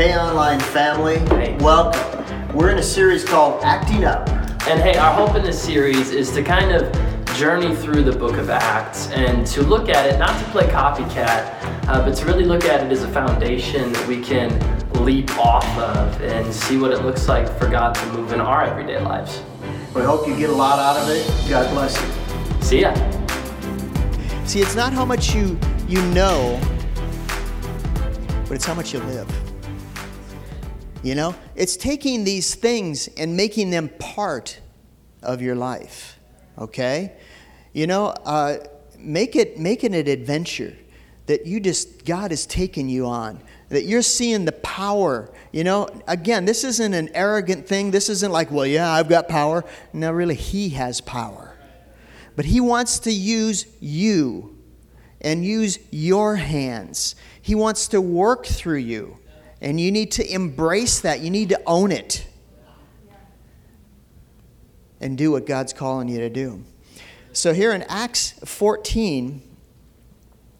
Hey, online family, Hey. welcome. We're in a series called Acting Up. And hey, our hope in this series is to kind of journey through the book of Acts and to look at it, not to play copycat, uh, but to really look at it as a foundation that we can leap off of and see what it looks like for God to move in our everyday lives. We hope you get a lot out of it. God bless you. See ya. See, it's not how much you you know, but it's how much you live. You know, it's taking these things and making them part of your life. Okay, you know, uh, make it make it an adventure that you just God has taken you on. That you're seeing the power. You know, again, this isn't an arrogant thing. This isn't like, well, yeah, I've got power. No, really, He has power. But He wants to use you and use your hands. He wants to work through you. And you need to embrace that. You need to own it. And do what God's calling you to do. So here in Acts 14,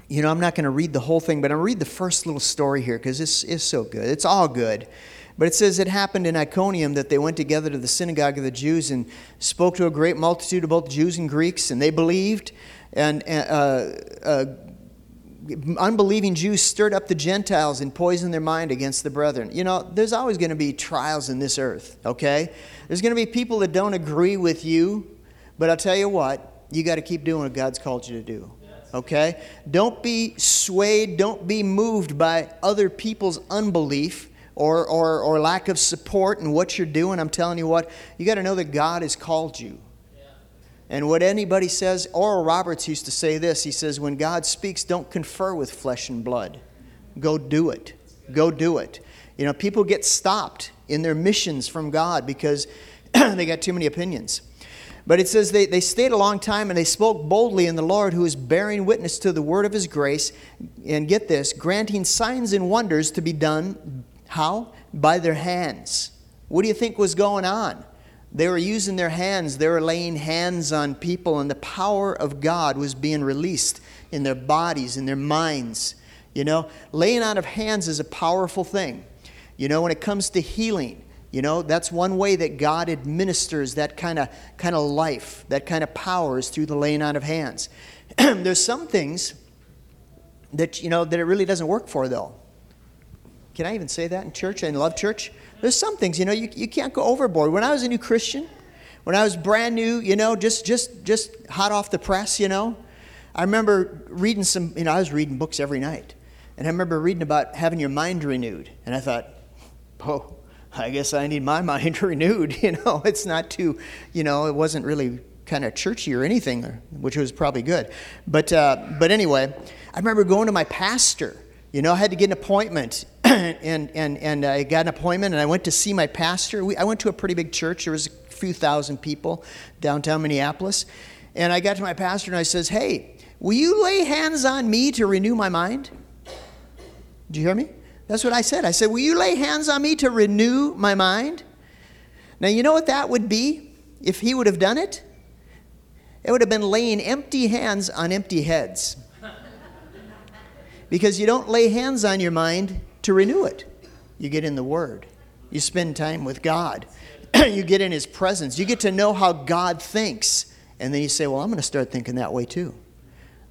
you know, I'm not going to read the whole thing, but I'm going to read the first little story here because this is so good. It's all good. But it says it happened in Iconium that they went together to the synagogue of the Jews and spoke to a great multitude of both Jews and Greeks, and they believed. And uh, uh, unbelieving Jews stirred up the Gentiles and poisoned their mind against the brethren. You know, there's always going to be trials in this earth, okay? There's going to be people that don't agree with you, but I'll tell you what, you got to keep doing what God's called you to do. Okay? Don't be swayed, don't be moved by other people's unbelief or, or, or lack of support in what you're doing. I'm telling you what, you got to know that God has called you. And what anybody says, Oral Roberts used to say this. He says, When God speaks, don't confer with flesh and blood. Go do it. Go do it. You know, people get stopped in their missions from God because they got too many opinions. But it says they, they stayed a long time and they spoke boldly in the Lord, who is bearing witness to the word of his grace. And get this, granting signs and wonders to be done. How? By their hands. What do you think was going on? They were using their hands, they were laying hands on people, and the power of God was being released in their bodies, in their minds. You know, laying out of hands is a powerful thing. You know, when it comes to healing, you know, that's one way that God administers that kind of kind of life, that kind of power is through the laying out of hands. There's some things that you know that it really doesn't work for though. Can I even say that in church? I love church. There's some things, you know, you, you can't go overboard. When I was a new Christian, when I was brand new, you know, just just just hot off the press, you know, I remember reading some, you know, I was reading books every night. And I remember reading about having your mind renewed. And I thought, oh, I guess I need my mind renewed. You know, it's not too, you know, it wasn't really kind of churchy or anything, which was probably good. But, uh, but anyway, I remember going to my pastor. You know, I had to get an appointment, and, and, and I got an appointment, and I went to see my pastor. We, I went to a pretty big church. There was a few thousand people downtown Minneapolis. And I got to my pastor, and I says, hey, will you lay hands on me to renew my mind? Do you hear me? That's what I said. I said, Will you lay hands on me to renew my mind? Now, you know what that would be if he would have done it? It would have been laying empty hands on empty heads. because you don't lay hands on your mind to renew it. You get in the Word, you spend time with God, you get in His presence, you get to know how God thinks. And then you say, Well, I'm going to start thinking that way too.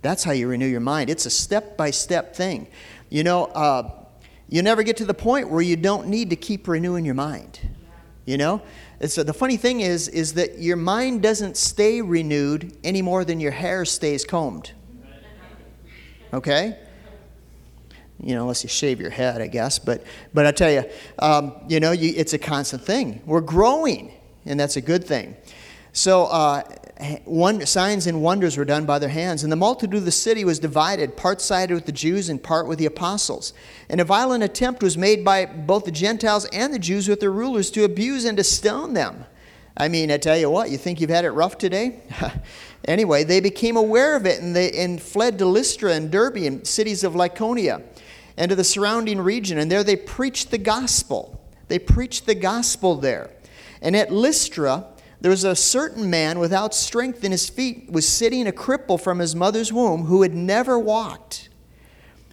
That's how you renew your mind. It's a step by step thing. You know, uh, you never get to the point where you don't need to keep renewing your mind. You know, so the funny thing is, is that your mind doesn't stay renewed any more than your hair stays combed. Okay. You know, unless you shave your head, I guess. But, but I tell you, um, you know, you, it's a constant thing. We're growing, and that's a good thing. So, uh, one, signs and wonders were done by their hands, and the multitude of the city was divided, part sided with the Jews and part with the apostles. And a violent attempt was made by both the Gentiles and the Jews with their rulers to abuse and to stone them. I mean, I tell you what, you think you've had it rough today? anyway, they became aware of it and they and fled to Lystra and Derbe and cities of Lycaonia and to the surrounding region, and there they preached the gospel. They preached the gospel there. And at Lystra, there was a certain man without strength in his feet, was sitting a cripple from his mother's womb, who had never walked.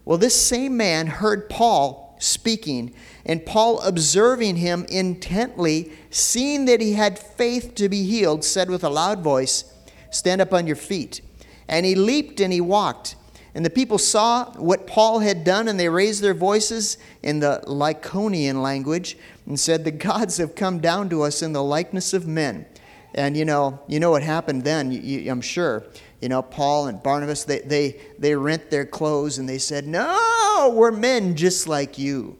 Well, this same man heard Paul speaking, and Paul, observing him intently, seeing that he had faith to be healed, said with a loud voice, Stand up on your feet. And he leaped and he walked. And the people saw what Paul had done, and they raised their voices in the Lycaonian language and said, The gods have come down to us in the likeness of men. And you know, you know what happened then, you, you, I'm sure. You know, Paul and Barnabas, they, they, they rent their clothes and they said, No, we're men just like you.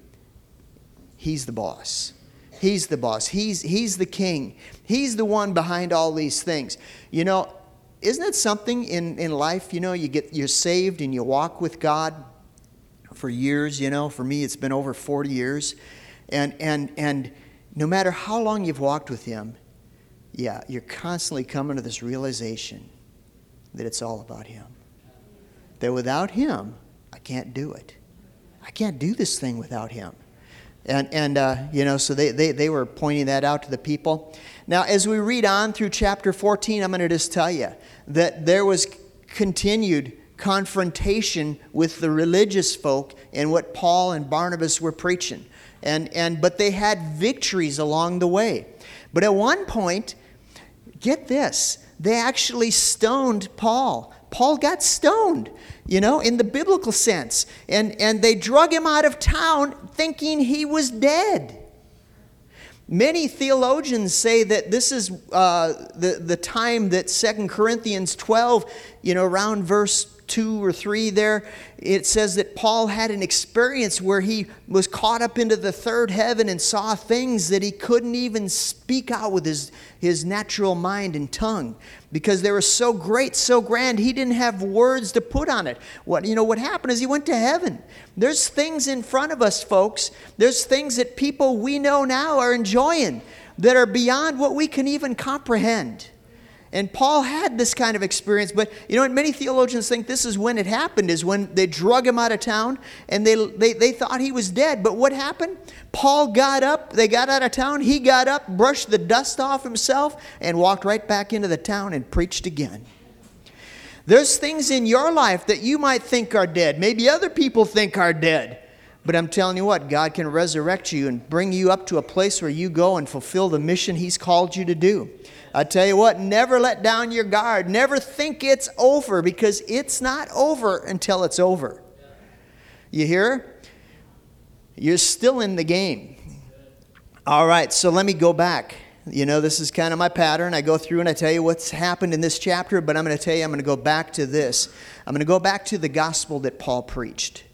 He's the boss. He's the boss. He's, he's the king. He's the one behind all these things. You know, isn't it something in, in life, you know, you get you're saved and you walk with God for years, you know, for me it's been over 40 years. And and and no matter how long you've walked with him, yeah, you're constantly coming to this realization that it's all about him. That without him, I can't do it. I can't do this thing without him. And, and uh, you know, so they, they, they were pointing that out to the people. Now, as we read on through chapter 14, I'm going to just tell you that there was continued confrontation with the religious folk and what Paul and Barnabas were preaching. And, and, but they had victories along the way. But at one point, get this, they actually stoned Paul. Paul got stoned, you know, in the biblical sense. And, and they drug him out of town thinking he was dead. Many theologians say that this is uh, the, the time that Second Corinthians 12, you know, around verse 2 or 3 there, it says that Paul had an experience where he was caught up into the third heaven and saw things that he couldn't even speak out with his, his natural mind and tongue because they were so great, so grand, he didn't have words to put on it. What, you know, what happened is he went to heaven. There's things in front of us, folks. There's things that people we know now are enjoying that are beyond what we can even comprehend. And Paul had this kind of experience, but you know what? Many theologians think this is when it happened, is when they drug him out of town and they, they, they thought he was dead. But what happened? Paul got up, they got out of town, he got up, brushed the dust off himself, and walked right back into the town and preached again. There's things in your life that you might think are dead, maybe other people think are dead. But I'm telling you what, God can resurrect you and bring you up to a place where you go and fulfill the mission He's called you to do. I tell you what, never let down your guard. Never think it's over because it's not over until it's over. You hear? You're still in the game. All right, so let me go back. You know, this is kind of my pattern. I go through and I tell you what's happened in this chapter, but I'm going to tell you, I'm going to go back to this. I'm going to go back to the gospel that Paul preached.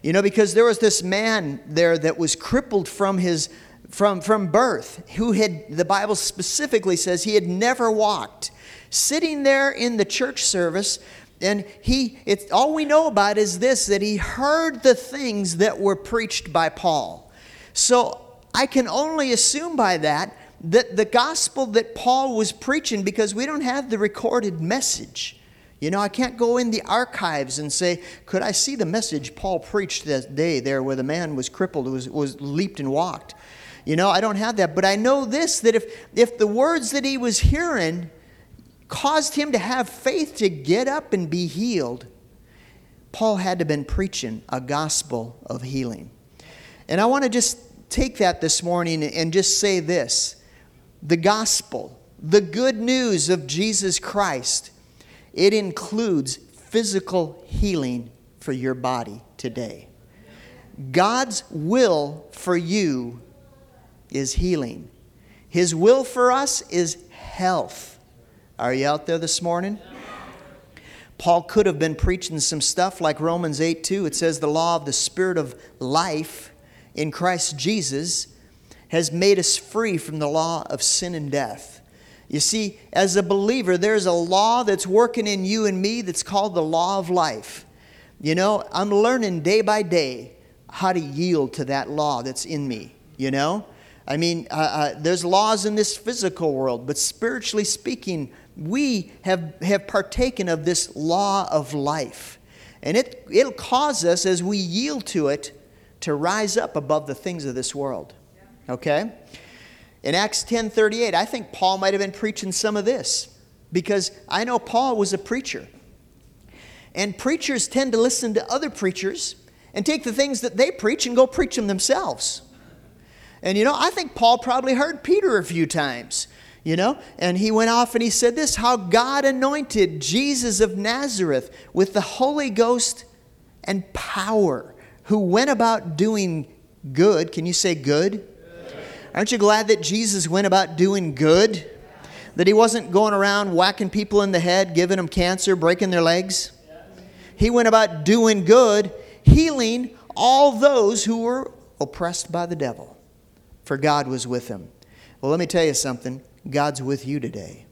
You know, because there was this man there that was crippled from his from, from birth, who had, the Bible specifically says he had never walked, sitting there in the church service. And he, it's, all we know about is this that he heard the things that were preached by Paul. So I can only assume by that that the gospel that Paul was preaching, because we don't have the recorded message. You know, I can't go in the archives and say, could I see the message Paul preached that day there where the man was crippled, was, was leaped and walked? You know, I don't have that. But I know this that if, if the words that he was hearing caused him to have faith to get up and be healed, Paul had to have been preaching a gospel of healing. And I want to just take that this morning and just say this the gospel, the good news of Jesus Christ, it includes physical healing for your body today. God's will for you is healing. His will for us is health. Are you out there this morning? Paul could have been preaching some stuff like Romans 8 2. It says, The law of the Spirit of life in Christ Jesus has made us free from the law of sin and death. You see, as a believer, there's a law that's working in you and me that's called the law of life. You know, I'm learning day by day how to yield to that law that's in me, you know? I mean, uh, uh, there's laws in this physical world, but spiritually speaking, we have, have partaken of this law of life. And it, it'll cause us, as we yield to it, to rise up above the things of this world. Okay? In Acts 10:38, I think Paul might have been preaching some of this because I know Paul was a preacher. And preachers tend to listen to other preachers and take the things that they preach and go preach them themselves. And you know, I think Paul probably heard Peter a few times, you know, and he went off and he said this how God anointed Jesus of Nazareth with the Holy Ghost and power, who went about doing good. Can you say good? Aren't you glad that Jesus went about doing good? That he wasn't going around whacking people in the head, giving them cancer, breaking their legs? He went about doing good, healing all those who were oppressed by the devil, for God was with him. Well, let me tell you something God's with you today.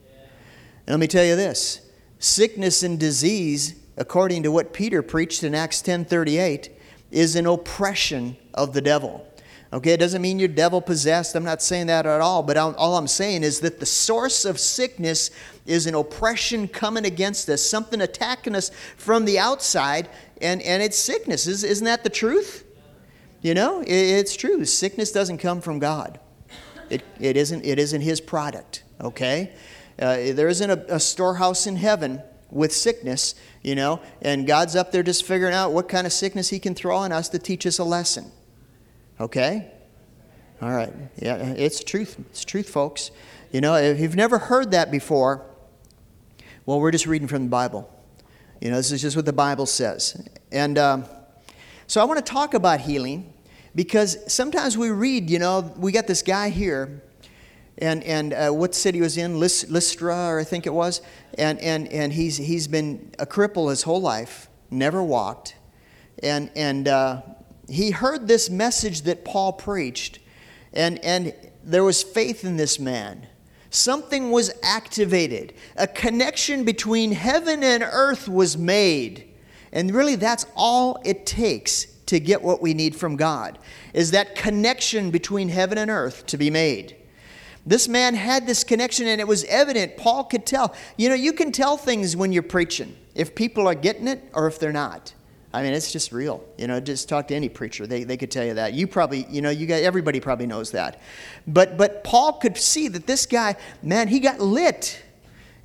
And let me tell you this sickness and disease, according to what Peter preached in Acts 10:38, is an oppression of the devil. Okay, it doesn't mean you're devil possessed. I'm not saying that at all. But all I'm saying is that the source of sickness is an oppression coming against us, something attacking us from the outside, and, and it's sickness. Isn't that the truth? You know, it's true. Sickness doesn't come from God, it, it, isn't, it isn't His product. Okay? Uh, there isn't a, a storehouse in heaven with sickness, you know, and God's up there just figuring out what kind of sickness He can throw on us to teach us a lesson. Okay? All right. Yeah, it's truth. It's truth, folks. You know, if you've never heard that before, well, we're just reading from the Bible. You know, this is just what the Bible says. And um, so I want to talk about healing because sometimes we read, you know, we got this guy here, and, and uh, what city was in? Lystra, or I think it was. And, and, and he's, he's been a cripple his whole life, never walked. And, and uh, he heard this message that Paul preached, and, and there was faith in this man. Something was activated. A connection between heaven and earth was made. And really, that's all it takes to get what we need from God, is that connection between heaven and earth to be made. This man had this connection, and it was evident. Paul could tell. You know, you can tell things when you're preaching, if people are getting it or if they're not. I mean, it's just real. You know, just talk to any preacher. They, they could tell you that. You probably, you know, you got everybody probably knows that. But but Paul could see that this guy, man, he got lit.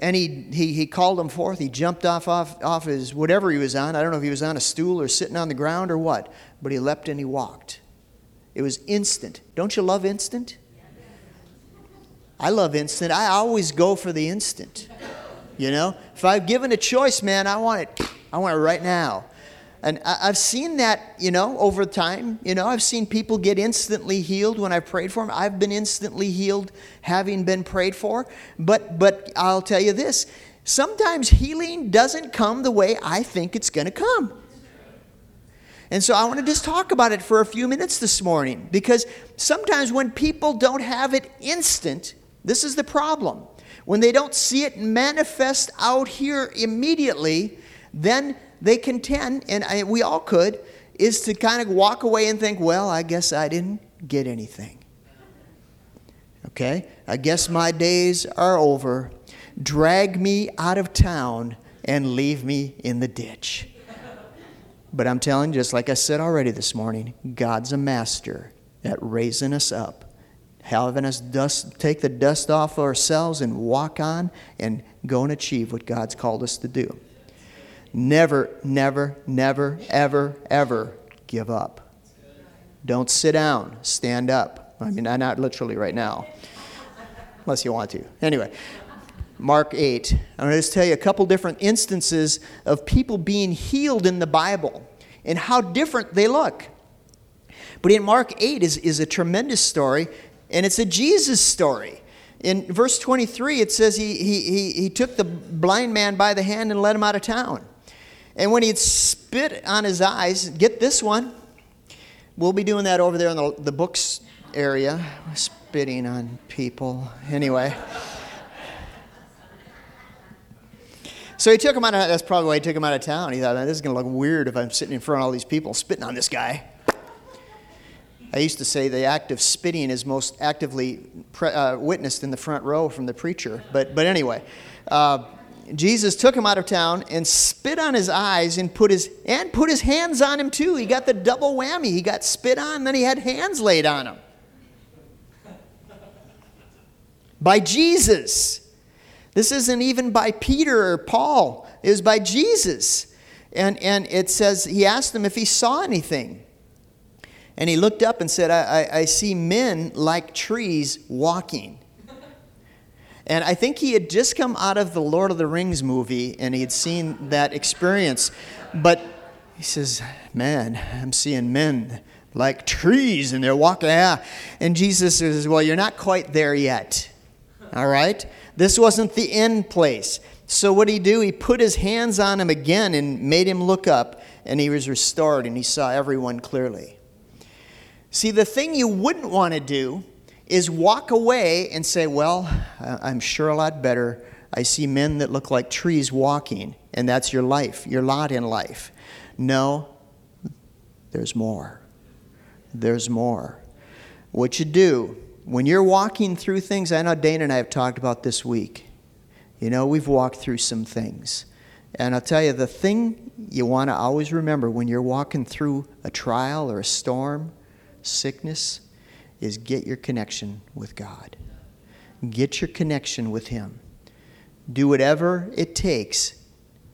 And he, he, he called him forth. He jumped off, off, off his whatever he was on. I don't know if he was on a stool or sitting on the ground or what, but he leapt and he walked. It was instant. Don't you love instant? I love instant. I always go for the instant. You know, if I've given a choice, man, I want it. I want it right now. And I've seen that, you know, over time. You know, I've seen people get instantly healed when I've prayed for them. I've been instantly healed having been prayed for. But, but I'll tell you this sometimes healing doesn't come the way I think it's going to come. And so I want to just talk about it for a few minutes this morning because sometimes when people don't have it instant, this is the problem. When they don't see it manifest out here immediately, then they contend, and I, we all could, is to kind of walk away and think, well, I guess I didn't get anything. Okay? I guess my days are over. Drag me out of town and leave me in the ditch. But I'm telling you, just like I said already this morning, God's a master at raising us up, having us dust, take the dust off ourselves and walk on and go and achieve what God's called us to do. Never, never, never, ever, ever give up. Don't sit down, stand up. I mean, not literally right now, unless you want to. Anyway, Mark 8. I'm going to just tell you a couple different instances of people being healed in the Bible and how different they look. But in Mark 8 is, is a tremendous story, and it's a Jesus story. In verse 23, it says he, he, he, he took the blind man by the hand and led him out of town. And when he'd spit on his eyes, get this one. We'll be doing that over there in the, the books area, spitting on people. Anyway. So he took him out of, that's probably why he took him out of town. He thought, this is going to look weird if I'm sitting in front of all these people spitting on this guy. I used to say the act of spitting is most actively pre- uh, witnessed in the front row from the preacher. But, but anyway, uh, Jesus took him out of town and spit on his eyes and put his and put his hands on him too. He got the double whammy. He got spit on, then he had hands laid on him. By Jesus. This isn't even by Peter or Paul. It was by Jesus. And, and it says, he asked him if he saw anything. And he looked up and said, I, I, I see men like trees walking. And I think he had just come out of the Lord of the Rings movie and he had seen that experience. But he says, Man, I'm seeing men like trees and they're walking. Yeah. And Jesus says, Well, you're not quite there yet. All right? This wasn't the end place. So what did he do? He put his hands on him again and made him look up, and he was restored and he saw everyone clearly. See, the thing you wouldn't want to do is walk away and say, Well, I'm sure a lot better. I see men that look like trees walking, and that's your life, your lot in life. No, there's more. There's more. What you do when you're walking through things, I know Dana and I have talked about this week. You know, we've walked through some things. And I'll tell you, the thing you want to always remember when you're walking through a trial or a storm, sickness, is get your connection with God. Get your connection with Him. Do whatever it takes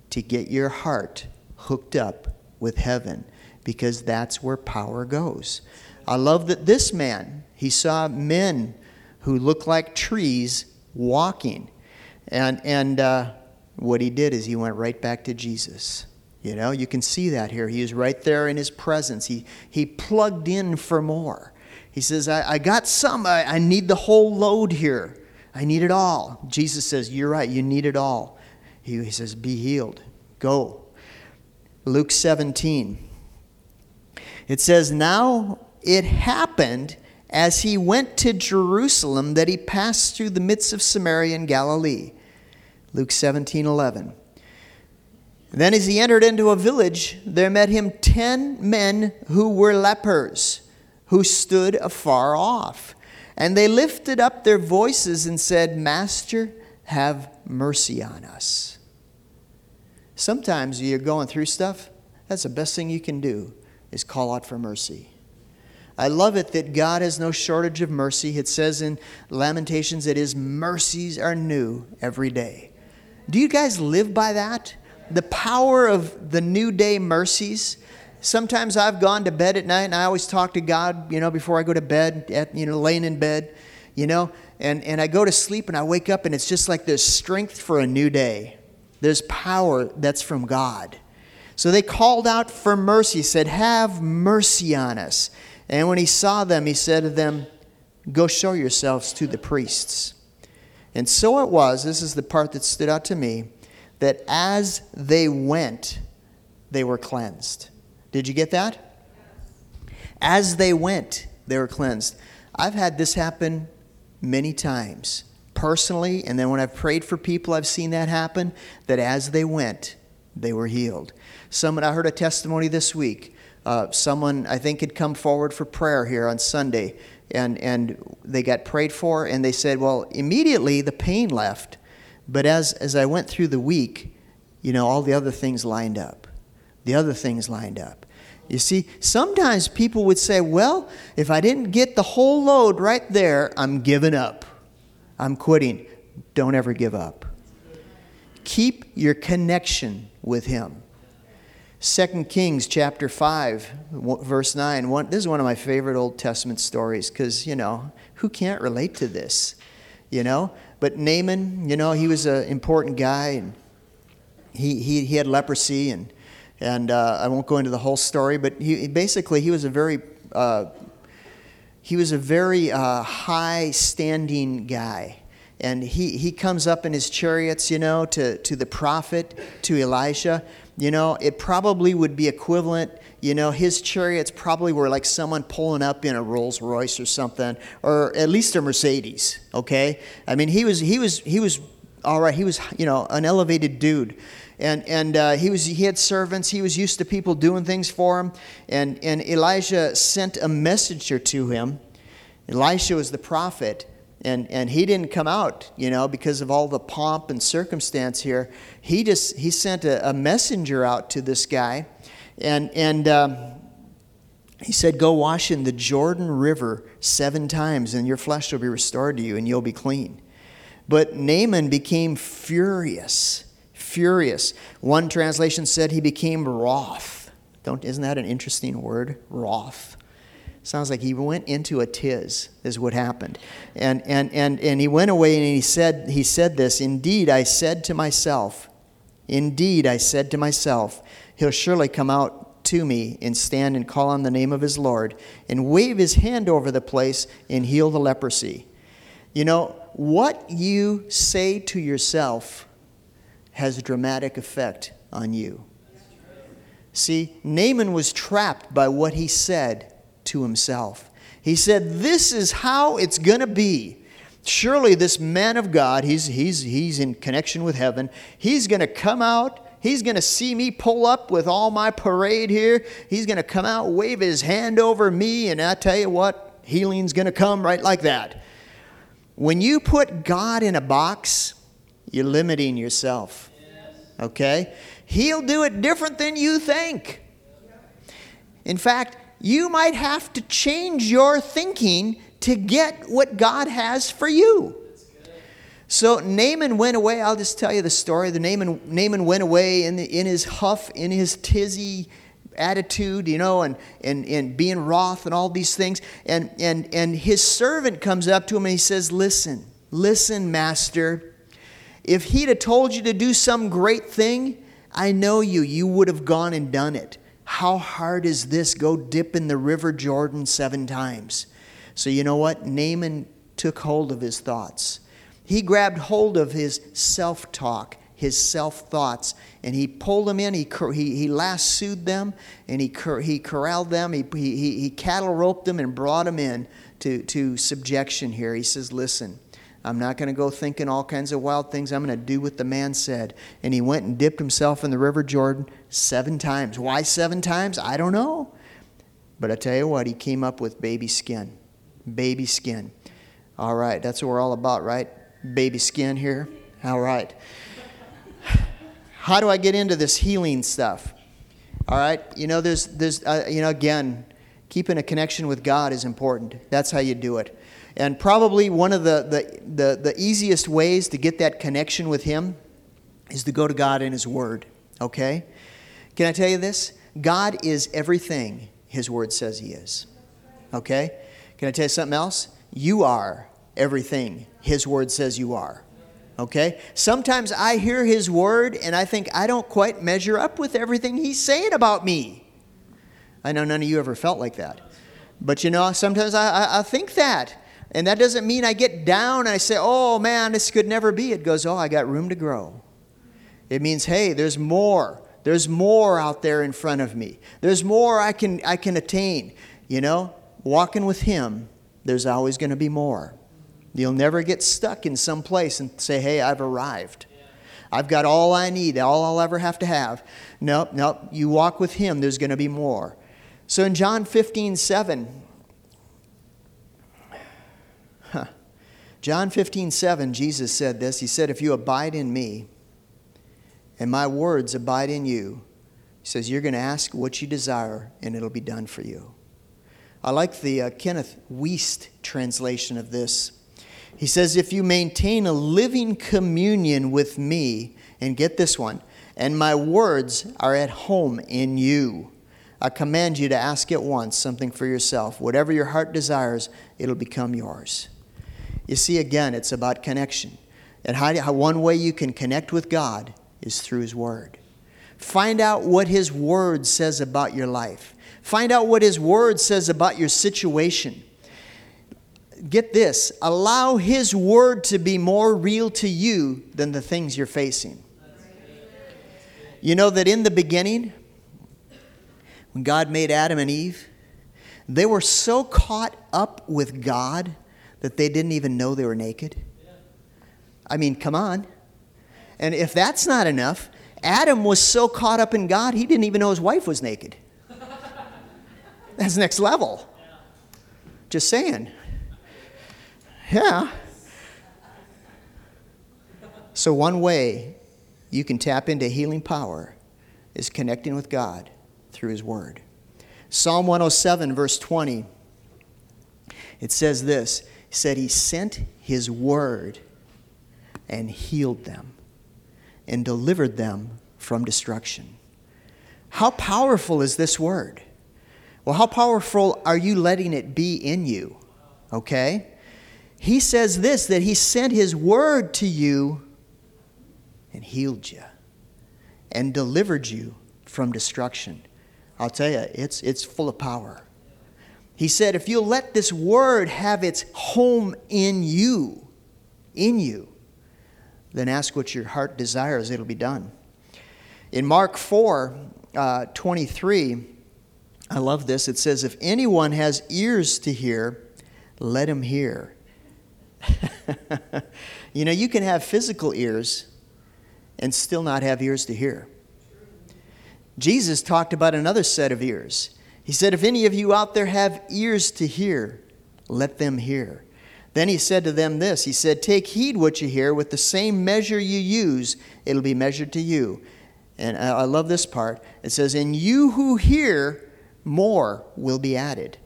to get your heart hooked up with heaven because that's where power goes. I love that this man, he saw men who looked like trees walking. And, and uh, what he did is he went right back to Jesus. You know, you can see that here. He was right there in his presence. He, he plugged in for more. He says, I, I got some. I, I need the whole load here. I need it all. Jesus says, You're right. You need it all. He, he says, Be healed. Go. Luke 17. It says, Now it happened as he went to Jerusalem that he passed through the midst of Samaria and Galilee. Luke 17 11. Then, as he entered into a village, there met him ten men who were lepers who stood afar off. And they lifted up their voices and said, Master, have mercy on us. Sometimes you're going through stuff, that's the best thing you can do is call out for mercy. I love it that God has no shortage of mercy. It says in Lamentations that his mercies are new every day. Do you guys live by that? The power of the new day mercies sometimes I've gone to bed at night and I always talk to God, you know, before I go to bed, at, you know, laying in bed, you know, and, and I go to sleep and I wake up and it's just like there's strength for a new day. There's power that's from God. So they called out for mercy, said, Have mercy on us. And when he saw them, he said to them, Go show yourselves to the priests. And so it was, this is the part that stood out to me, that as they went, they were cleansed. Did you get that? As they went, they were cleansed. I've had this happen many times personally, and then when I've prayed for people, I've seen that happen, that as they went, they were healed. Someone, I heard a testimony this week. Uh, someone, I think, had come forward for prayer here on Sunday, and, and they got prayed for, and they said, Well, immediately the pain left, but as, as I went through the week, you know, all the other things lined up the other things lined up. You see, sometimes people would say, well, if I didn't get the whole load right there, I'm giving up. I'm quitting. Don't ever give up. Keep your connection with Him. 2 Kings chapter 5, verse 9. One, this is one of my favorite Old Testament stories because, you know, who can't relate to this? You know? But Naaman, you know, he was an important guy and he, he, he had leprosy and and uh, I won't go into the whole story, but he basically he was a very uh, he was a very uh, high standing guy. And he, he comes up in his chariots, you know, to, to the prophet, to Elisha. You know, it probably would be equivalent, you know, his chariots probably were like someone pulling up in a Rolls Royce or something, or at least a Mercedes, okay? I mean, he was, he was, he was, all right, he was, you know, an elevated dude and and uh, he was he had servants. He was used to people doing things for him. And and Elijah sent a messenger to him. Elisha was the prophet, and and he didn't come out, you know, because of all the pomp and circumstance here. He just he sent a, a messenger out to this guy, and and. Um, he said, Go wash in the Jordan River seven times, and your flesh will be restored to you, and you'll be clean. But Naaman became furious furious. One translation said he became wroth. Don't, isn't that an interesting word? Wroth. Sounds like he went into a tiz, is what happened. And, and, and, and he went away and he said, he said this Indeed, I said to myself, Indeed, I said to myself, He'll surely come out to me and stand and call on the name of his Lord and wave his hand over the place and heal the leprosy. You know, what you say to yourself has a dramatic effect on you. See, Naaman was trapped by what he said to himself. He said, This is how it's going to be. Surely this man of God, he's, he's, he's in connection with heaven, he's going to come out. He's going to see me pull up with all my parade here. He's going to come out, wave his hand over me, and I tell you what, healing's going to come right like that. When you put God in a box, you're limiting yourself. Okay? He'll do it different than you think. In fact, you might have to change your thinking to get what God has for you. So Naaman went away. I'll just tell you the story. The Naaman, Naaman went away in, the, in his huff, in his tizzy attitude, you know, and, and, and being wroth and all these things. And, and, and his servant comes up to him and he says, Listen, listen, master. If he'd have told you to do some great thing, I know you, you would have gone and done it. How hard is this? Go dip in the river Jordan seven times. So, you know what? Naaman took hold of his thoughts. He grabbed hold of his self talk his self thoughts. And he pulled them in, he, he, he lassoed them, and he, he corralled them, he, he, he cattle roped them, and brought them in to, to subjection here. He says, Listen, I'm not going to go thinking all kinds of wild things. I'm going to do what the man said. And he went and dipped himself in the River Jordan seven times. Why seven times? I don't know. But I tell you what, he came up with baby skin. Baby skin. All right, that's what we're all about, right? Baby skin here. All right. How do I get into this healing stuff? All right, you know, there's, there's, uh, you know, again, keeping a connection with God is important. That's how you do it. And probably one of the, the, the, the easiest ways to get that connection with Him is to go to God in His Word. Okay? Can I tell you this? God is everything His Word says He is. Okay? Can I tell you something else? You are everything His Word says you are. Okay? Sometimes I hear his word and I think I don't quite measure up with everything he's saying about me. I know none of you ever felt like that. But you know, sometimes I, I, I think that. And that doesn't mean I get down and I say, oh man, this could never be. It goes, oh, I got room to grow. It means, hey, there's more. There's more out there in front of me. There's more I can, I can attain. You know, walking with Him, there's always going to be more. You'll never get stuck in some place and say, hey, I've arrived. I've got all I need, all I'll ever have to have. Nope, nope. You walk with Him, there's going to be more. So in John 15, 7, John 15, 7, Jesus said this. He said, If you abide in me and my words abide in you, He says, you're going to ask what you desire and it'll be done for you. I like the uh, Kenneth Wuest translation of this. He says, If you maintain a living communion with me, and get this one, and my words are at home in you, I command you to ask at once something for yourself. Whatever your heart desires, it'll become yours. You see, again, it's about connection. And how, how one way you can connect with God is through His Word. Find out what His Word says about your life. Find out what His Word says about your situation get this allow His word to be more real to you than the things you're facing. You know that in the beginning, when God made Adam and Eve, they were so caught up with God that they didn't even know they were naked. I mean, come on. And if that's not enough, Adam was so caught up in God, he didn't even know his wife was naked. That's next level. Just saying. Yeah. So, one way you can tap into healing power is connecting with God through His Word. Psalm 107, verse 20, it says this said, He sent His Word and healed them and delivered them from destruction. How powerful is this word? Well, how powerful are you letting it be in you? Okay? He says this that he sent his word to you and healed you and delivered you from destruction. I'll tell you, it's, it's full of power. He said, if you'll let this word have its home in you, in you, then ask what your heart desires, it'll be done. In Mark 4 uh, 23, I love this. It says, If anyone has ears to hear, let him hear. you know, you can have physical ears and still not have ears to hear. Jesus talked about another set of ears. He said, If any of you out there have ears to hear, let them hear. Then he said to them this He said, Take heed what you hear. With the same measure you use, it'll be measured to you. And I love this part. It says, And you who hear, more will be added.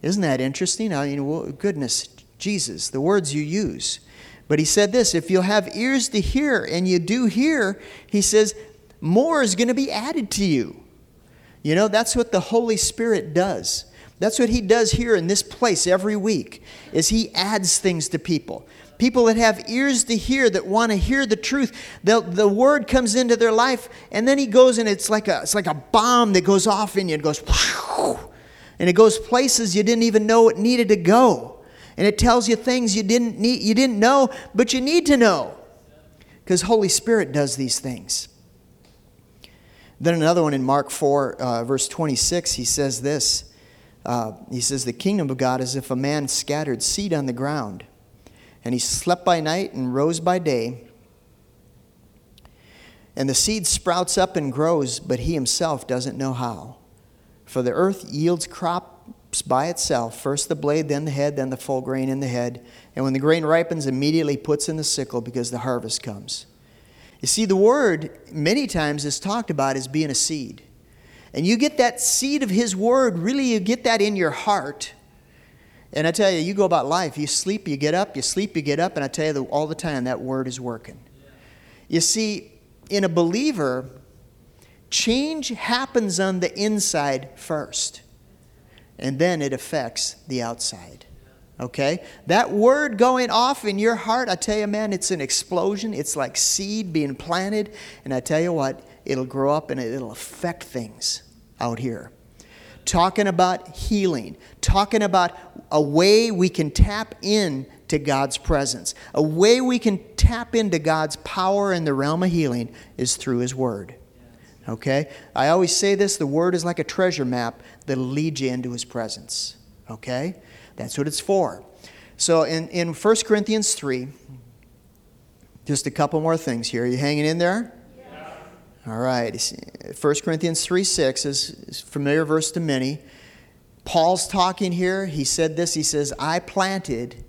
Isn't that interesting? I mean, well, goodness, Jesus, the words you use. But he said this if you'll have ears to hear, and you do hear, he says, more is going to be added to you. You know, that's what the Holy Spirit does. That's what he does here in this place every week is he adds things to people. People that have ears to hear, that want to hear the truth, the, the word comes into their life, and then he goes and it's like a it's like a bomb that goes off in you. and goes and it goes places you didn't even know it needed to go. And it tells you things you didn't need you didn't know, but you need to know. Because Holy Spirit does these things. Then another one in Mark 4, uh, verse 26, he says this. Uh, he says, The kingdom of God is if a man scattered seed on the ground, and he slept by night and rose by day. And the seed sprouts up and grows, but he himself doesn't know how. For the earth yields crops by itself first the blade, then the head, then the full grain in the head. And when the grain ripens, immediately puts in the sickle because the harvest comes. You see, the word many times is talked about as being a seed. And you get that seed of his word, really, you get that in your heart. And I tell you, you go about life, you sleep, you get up, you sleep, you get up, and I tell you all the time that word is working. You see, in a believer, change happens on the inside first, and then it affects the outside. Okay? That word going off in your heart, I tell you, man, it's an explosion. It's like seed being planted. And I tell you what, it'll grow up and it'll affect things out here. Talking about healing, talking about a way we can tap in to God's presence. A way we can tap into God's power in the realm of healing is through His Word. Okay? I always say this the Word is like a treasure map that'll lead you into His presence. Okay? That's what it's for. So in, in 1 Corinthians 3, just a couple more things here. Are you hanging in there? Yeah. All right. 1 Corinthians 3 6 is, is familiar verse to many. Paul's talking here. He said this. He says, I planted,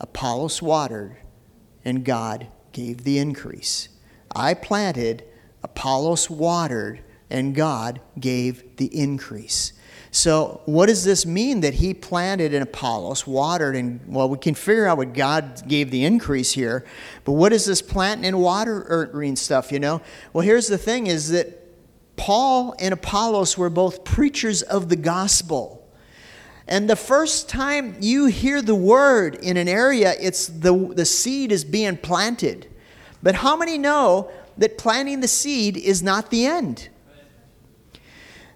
Apollos watered, and God gave the increase. I planted, Apollos watered, and God gave the increase. So, what does this mean that he planted and Apollos watered? And well, we can figure out what God gave the increase here. But what is this planting and watering stuff, you know? Well, here's the thing is that Paul and Apollos were both preachers of the gospel. And the first time you hear the word in an area, it's the, the seed is being planted. But how many know that planting the seed is not the end?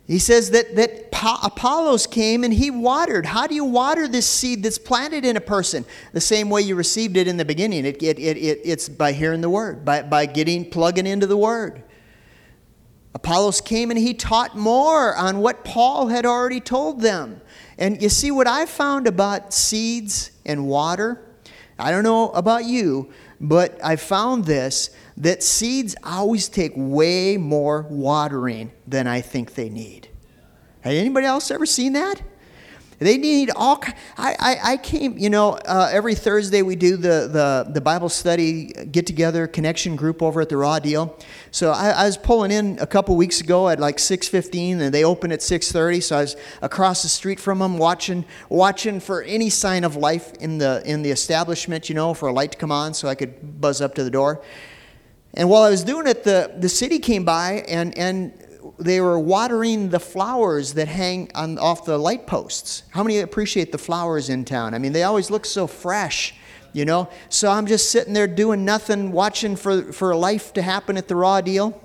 He says that, that Apollos came and he watered. How do you water this seed that's planted in a person? The same way you received it in the beginning. It, it, it, it, it's by hearing the word, by, by getting, plugging into the word. Apollos came and he taught more on what Paul had already told them. And you see, what I found about seeds and water, I don't know about you, but I found this that seeds always take way more watering than I think they need. Has anybody else ever seen that? They need all. I, I, I came, you know, uh, every Thursday we do the, the, the Bible study get together connection group over at the Raw Deal. So I, I was pulling in a couple weeks ago at like 6:15, and they open at 6:30. So I was across the street from them, watching watching for any sign of life in the in the establishment, you know, for a light to come on, so I could buzz up to the door. And while I was doing it, the, the city came by and, and they were watering the flowers that hang on, off the light posts. How many appreciate the flowers in town? I mean, they always look so fresh, you know? So I'm just sitting there doing nothing, watching for, for life to happen at the raw deal.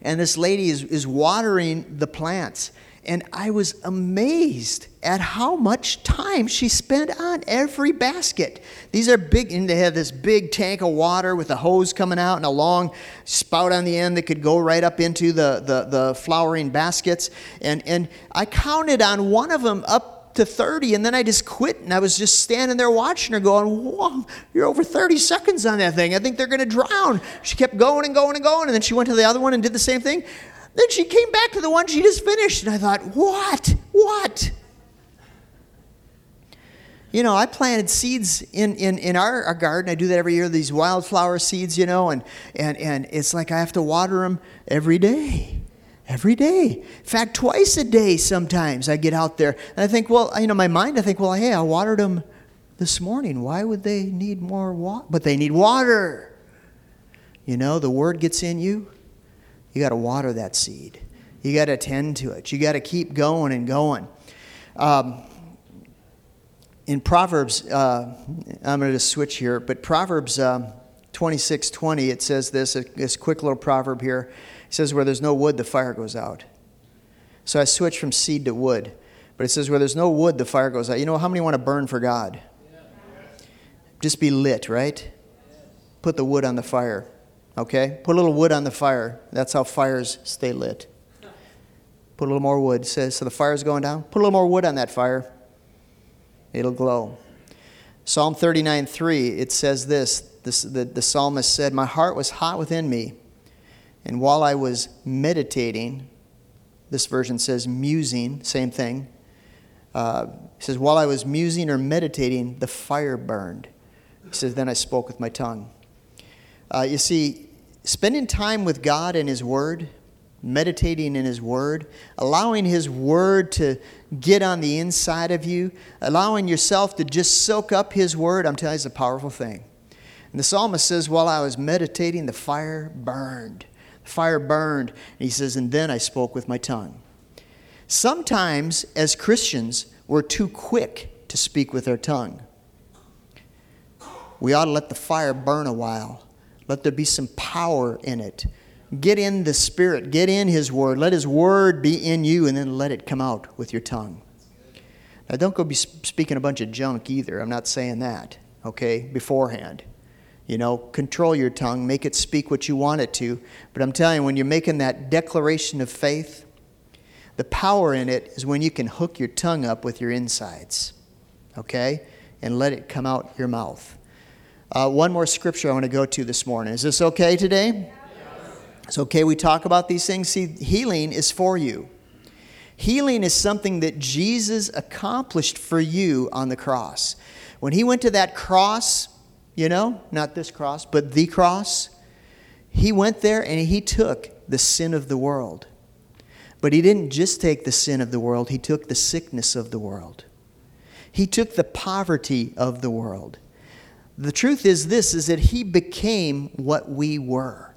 And this lady is, is watering the plants. And I was amazed at how much time she spent on every basket. These are big, and they have this big tank of water with a hose coming out and a long spout on the end that could go right up into the, the, the flowering baskets. And, and I counted on one of them up to 30, and then I just quit, and I was just standing there watching her going, Whoa, you're over 30 seconds on that thing. I think they're going to drown. She kept going and going and going, and then she went to the other one and did the same thing. Then she came back to the one she just finished, and I thought, what? What? You know, I planted seeds in, in, in our, our garden. I do that every year, these wildflower seeds, you know, and, and, and it's like I have to water them every day. Every day. In fact, twice a day sometimes I get out there. And I think, well, you know, my mind, I think, well, hey, I watered them this morning. Why would they need more water? But they need water. You know, the word gets in you, you got to water that seed. You got to tend to it. You got to keep going and going. Um, in Proverbs, uh, I'm going to switch here, but Proverbs um, 26 20, it says this, this quick little proverb here. It says, Where there's no wood, the fire goes out. So I switched from seed to wood. But it says, Where there's no wood, the fire goes out. You know, how many want to burn for God? Just be lit, right? Put the wood on the fire. Okay? Put a little wood on the fire. That's how fires stay lit. Put a little more wood. Says so the fire's going down. Put a little more wood on that fire. It'll glow. Psalm 39 3, it says this, this the, the psalmist said, My heart was hot within me, and while I was meditating, this version says musing, same thing. Uh, says, While I was musing or meditating, the fire burned. He says, Then I spoke with my tongue. Uh, you see, spending time with God and His Word, meditating in His Word, allowing His Word to get on the inside of you, allowing yourself to just soak up His Word, I'm telling you, it's a powerful thing. And the psalmist says, While I was meditating, the fire burned. The fire burned. And he says, And then I spoke with my tongue. Sometimes, as Christians, we're too quick to speak with our tongue. We ought to let the fire burn a while let there be some power in it. Get in the Spirit, get in His Word. Let His Word be in you, and then let it come out with your tongue. Now, don't go be speaking a bunch of junk either. I'm not saying that, okay, beforehand. You know, control your tongue, make it speak what you want it to. But I'm telling you, when you're making that declaration of faith, the power in it is when you can hook your tongue up with your insides, okay, and let it come out your mouth. Uh, one more scripture I want to go to this morning. Is this okay today? Yes. It's okay we talk about these things. See, healing is for you. Healing is something that Jesus accomplished for you on the cross. When he went to that cross, you know, not this cross, but the cross, he went there and he took the sin of the world. But he didn't just take the sin of the world, he took the sickness of the world. He took the poverty of the world. The truth is this is that he became what we were.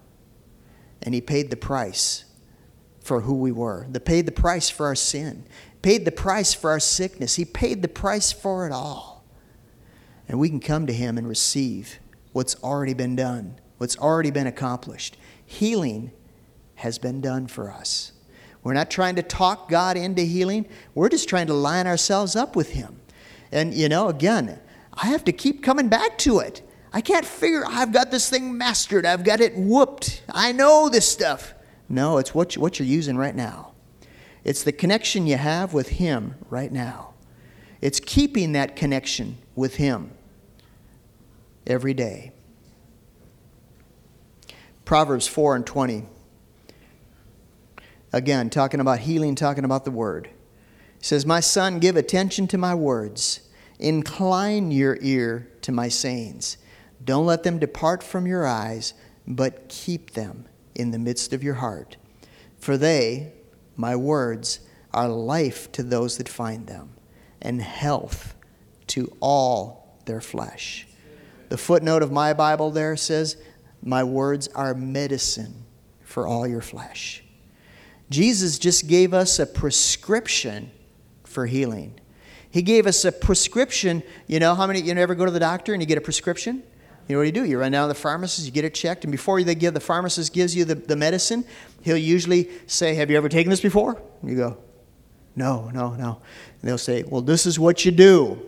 And he paid the price for who we were. He paid the price for our sin. Paid the price for our sickness. He paid the price for it all. And we can come to him and receive what's already been done, what's already been accomplished. Healing has been done for us. We're not trying to talk God into healing. We're just trying to line ourselves up with him. And you know, again, I have to keep coming back to it. I can't figure, I've got this thing mastered. I've got it whooped. I know this stuff. No, it's what, you, what you're using right now. It's the connection you have with Him right now. It's keeping that connection with Him every day. Proverbs 4 and 20. Again, talking about healing, talking about the Word. He says, My son, give attention to my words Incline your ear to my sayings. Don't let them depart from your eyes, but keep them in the midst of your heart. For they, my words, are life to those that find them, and health to all their flesh. The footnote of my Bible there says, My words are medicine for all your flesh. Jesus just gave us a prescription for healing. He gave us a prescription. You know how many, you never go to the doctor and you get a prescription? You know what you do? You run down to the pharmacist, you get it checked, and before they give the pharmacist gives you the, the medicine, he'll usually say, Have you ever taken this before? You go, No, no, no. And they'll say, Well, this is what you do.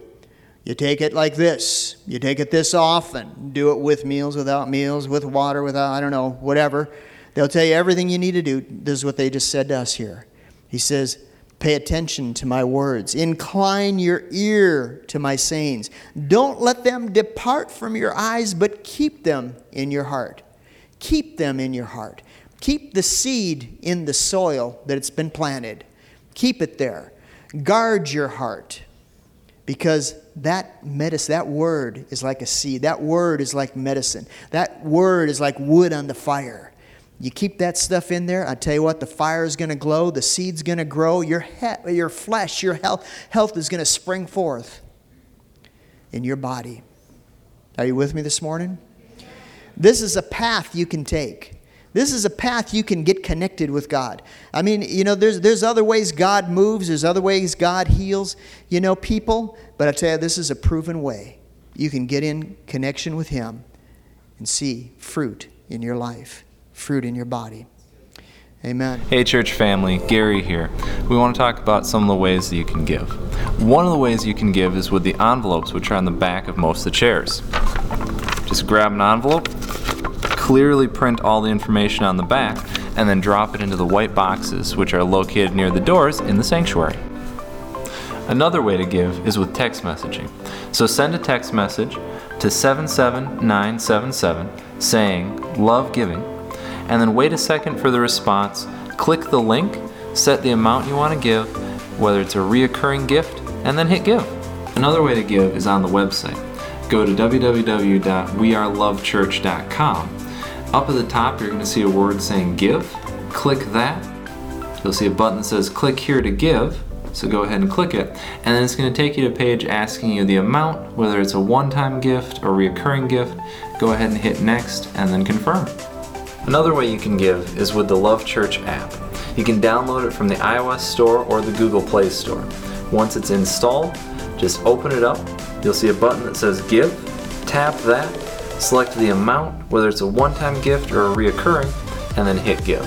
You take it like this. You take it this often. Do it with meals, without meals, with water, without, I don't know, whatever. They'll tell you everything you need to do. This is what they just said to us here. He says, Pay attention to my words. Incline your ear to my sayings. Don't let them depart from your eyes, but keep them in your heart. Keep them in your heart. Keep the seed in the soil that it's been planted. Keep it there. Guard your heart because that medicine, that word is like a seed. That word is like medicine. That word is like wood on the fire. You keep that stuff in there, I tell you what, the fire is going to glow, the seed's going to grow, your, he- your flesh, your health, health is going to spring forth in your body. Are you with me this morning? This is a path you can take. This is a path you can get connected with God. I mean, you know, there's, there's other ways God moves, there's other ways God heals, you know, people, but I tell you, this is a proven way. You can get in connection with Him and see fruit in your life fruit in your body. Amen. Hey, church family, Gary here. We want to talk about some of the ways that you can give. One of the ways you can give is with the envelopes, which are on the back of most of the chairs. Just grab an envelope, clearly print all the information on the back, and then drop it into the white boxes, which are located near the doors in the sanctuary. Another way to give is with text messaging. So send a text message to 77977 saying, Love Giving and then wait a second for the response. Click the link, set the amount you want to give, whether it's a reoccurring gift, and then hit give. Another way to give is on the website. Go to www.wearelovechurch.com. Up at the top, you're going to see a word saying give. Click that. You'll see a button that says click here to give. So go ahead and click it. And then it's going to take you to a page asking you the amount, whether it's a one time gift or reoccurring gift. Go ahead and hit next and then confirm. Another way you can give is with the Love Church app. You can download it from the iOS Store or the Google Play Store. Once it's installed, just open it up. You'll see a button that says Give. Tap that, select the amount, whether it's a one time gift or a reoccurring, and then hit Give.